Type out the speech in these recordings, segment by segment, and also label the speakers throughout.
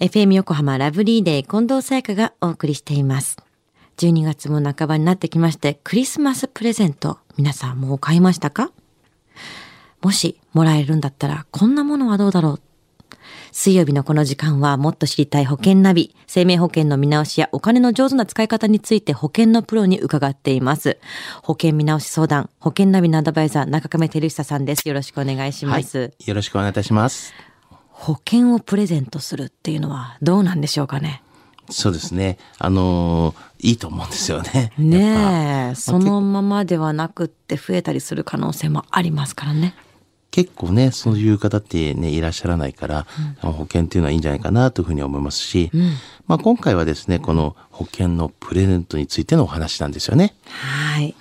Speaker 1: FM 横浜ラブリーデー近藤沙耶香がお送りしています。12月も半ばになってきまして、クリスマスプレゼント、皆さんもう買いましたか？もしもらえるんだったら、こんなものはどうだろう？水曜日のこの時間はもっと知りたい保険ナビ、生命保険の見直しやお金の上手な使い方について保険のプロに伺っています。保険見直し相談、保険ナビのアドバイザー中亀照久さんです。よろしくお願いします。
Speaker 2: はい、よろしくお願いいたします。
Speaker 1: 保険をプレゼントするっていうのはどうなんでしょうかね？
Speaker 2: そうですね。あのーいいと思うんですよね。
Speaker 1: ねえ、そのままではなくって増えたりする可能性もありますからね。
Speaker 2: 結構ね、そういう方ってね、いらっしゃらないから、保険っていうのはいいんじゃないかなというふうに思いますし、まあ今回はですね、この保険のプレゼントについてのお話なんですよね。
Speaker 1: はい。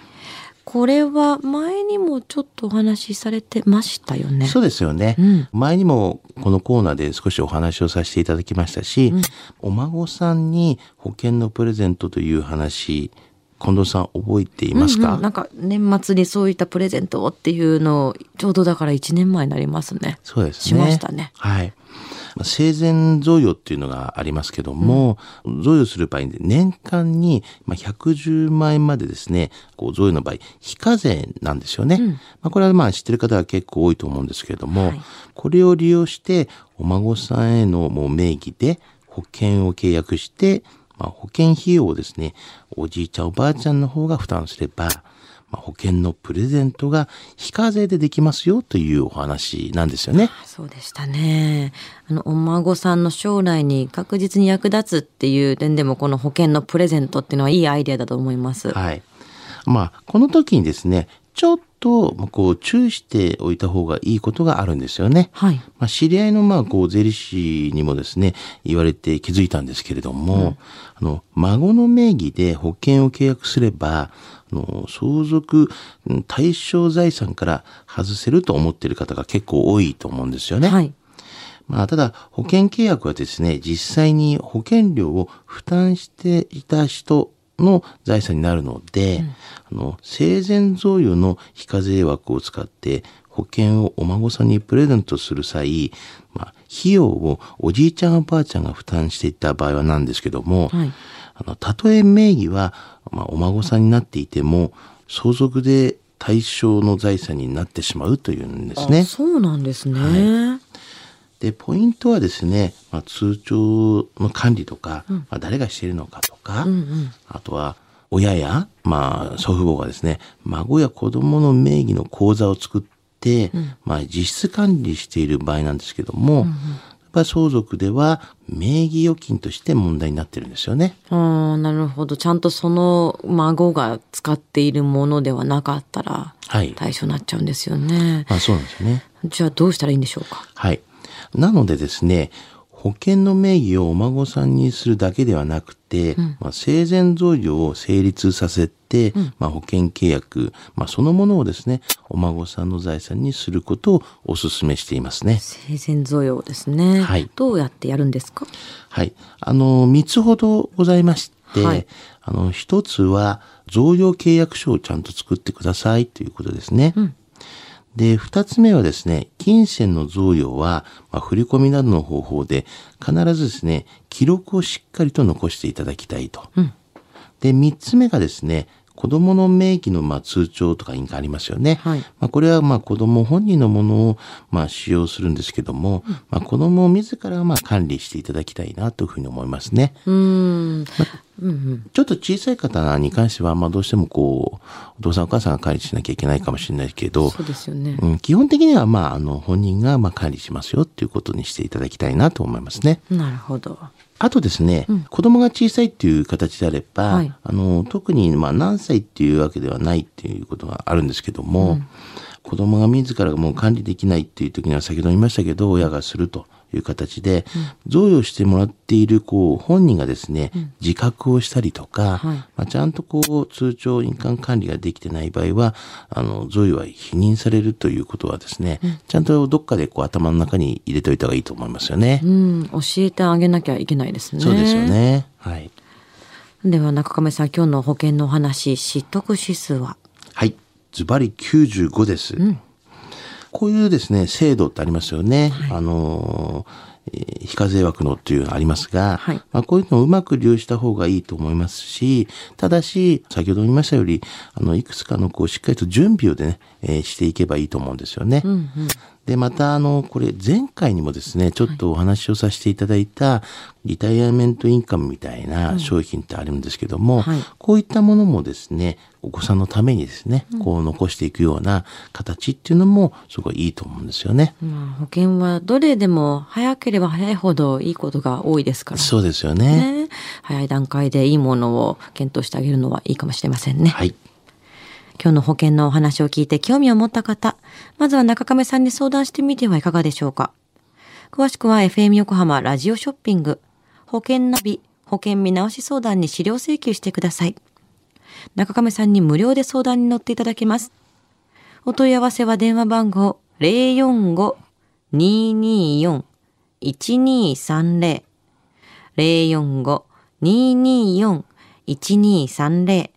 Speaker 1: これは前にもちょっとお話しされてましたよね。
Speaker 2: そうですよね、
Speaker 1: ん
Speaker 2: 前にもこのコーナーで少しお話をさせていただきましたし、お孫さんに保険のプレゼントという話、近藤さん覚えていますか、
Speaker 1: うんうんなんか年末にそういったプレゼントをっていうのをちょうどだから1年前になりますね。
Speaker 2: そうですね。
Speaker 1: しましたね
Speaker 2: はい。まあ生前贈与っていうのがありますけども、贈与する場合に年間にまあ110万円までですね、こう贈与の場合、非課税なんですよね。まあこれはまあ知ってる方は結構多いと思うんですけれども、
Speaker 1: はい。
Speaker 2: これを利用してお孫さんへのもう名義で保険を契約して、まあ、保険費用をですね、おじいちゃんおばあちゃんの方が負担すれば、まあ、保険のプレゼントが非課税でできますよというお話なんですよね。
Speaker 1: そうでしたね。あの、お孫さんの将来に確実に役立つっていう点でもこの保険のプレゼントっていうのはいいアイデアだと思います。
Speaker 2: はい。まあ、この時にですね、ちょっと、まあこう、注意しておいた方がいいことがあるんですよね。
Speaker 1: はい。
Speaker 2: まあ、知り合いの、まあ、こう、税理士にもですね、言われて気づいたんですけれども、あの、孫の名義で保険を契約すれば、あの、相続うん対象財産から外せると思っている方が結構多いと思うんですよね。
Speaker 1: はい。
Speaker 2: まあ、ただ、保険契約はですね、実際に保険料を負担していた人の財産になるので、あの、生前贈与の非課税枠を使って、保険をお孫さんにプレゼントする際、まあ、費用をおじいちゃんおばあちゃんが負担していた場合はなんですけども、
Speaker 1: はい
Speaker 2: あの、たとえ名義は、まあ、お孫さんになっていても、相続で対象の財産になってしまうというんですね
Speaker 1: あ。そうなんですね。
Speaker 2: で、ポイントはですね、まあ、通帳の管理とか、まあ、誰がしているのかとか、あとは、親や、まあ、祖父母がですね、孫や子供の名義の口座を作って、まあ、実質管理している場合なんですけども、やっぱり相続では名義預金として問題になってるんですよね。
Speaker 1: ああ、なるほど。ちゃんとその孫が使っているものではなかったら
Speaker 2: はい。
Speaker 1: 対象になっちゃうんですよね。
Speaker 2: まあ、そうなんですよね。
Speaker 1: じゃあどうしたらいいんでしょうか？
Speaker 2: はい。なのでですね、保険の名義をお孫さんにするだけではなくて、まあ、生前贈与を成立させて、まあ、保険契約、まあ、そのものをですね、お孫さんの財産にすることをお勧めしていますね。
Speaker 1: 生前贈与ですね。
Speaker 2: はい
Speaker 1: どうやってやるんですか？
Speaker 2: はい。あの、三つほどございまして、
Speaker 1: はい
Speaker 2: あの、一つは、贈与契約書をちゃんと作ってくださいということですね。で、二つ目はですね、金銭の贈与は、まあ、振り込みなどの方法で、必ずですね、記録をしっかりと残していただきたいと。で、三つ目がですね、子供の名義のまあ通帳とか印鑑ありますよね。
Speaker 1: はい
Speaker 2: まあ、これはまあ子供本人のものをまあ使用するんですけども、まあ、子供を自らまあ管理していただきたいなというふうに思いますね。
Speaker 1: うーん。うんうん。
Speaker 2: ちょっと小さい方に関しては、まあどうしてもこう、お父さんお母さんが管理しなきゃいけないかもしれないけど、
Speaker 1: そうですよね。
Speaker 2: うん、基本的にはまああの本人がまあ管理しますよっていうことにしていただきたいなと思いますね。
Speaker 1: なるほど。
Speaker 2: あとですね、子供が小さいっていう形であれば、
Speaker 1: はい
Speaker 2: あの、特にまあ何歳っていうわけではないっていうことがあるんですけども、子供が自らもう管理できないっていう時には先ほど言いましたけど、親がするという形で、贈与してもらっているこう本人がですね、自覚をしたりとか、
Speaker 1: はい
Speaker 2: まあ、ちゃんとこう通帳印鑑管理ができてない場合は、あの、贈与は否認されるということはですね、ちゃんとどっかでこう頭の中に入れておいた方がいいと思いますよね。
Speaker 1: うん。教えてあげなきゃいけないですね。
Speaker 2: そうですよ。ね。はい。
Speaker 1: では中亀さん、今日の保険のお話、知得指数は？
Speaker 2: はい。ズバリ95です。こういうですね、制度ってありますよね。あのーえー非課税枠のっていうのがありますが、
Speaker 1: はい
Speaker 2: まあ、こういうのをうまく利用した方がいいと思いますし、ただし、先ほど言いましたより、あの、いくつかのこう、しっかりと準備をね、えーしていけばいいと思うんですよね。
Speaker 1: うんうん。
Speaker 2: で、また、あの、これ、前回にもですね、ちょっとお話をさせていただいた、リタイアメントインカムみたいな商品ってあるんですけども、
Speaker 1: はい
Speaker 2: こういったものもですね、お子さんのためにですね、こう残していくような形っていうのも、すごいいいと思うんですよね。
Speaker 1: まあ、保険はどれでも早ければ早いほどいいことが多いですから。
Speaker 2: そうですよね。
Speaker 1: ね。早い段階でいいものを検討してあげるのはいいかもしれませんね。
Speaker 2: はい。
Speaker 1: 今日の保険のお話を聞いて興味を持った方、まずは中亀さんに相談してみてはいかがでしょうか。詳しくは FM 横浜ラジオショッピング、保険ナビ、保険見直し相談に資料請求してください。中亀さんに無料で相談に乗っていただけます。お問い合わせは電話番号045-224-1230 045-224-1230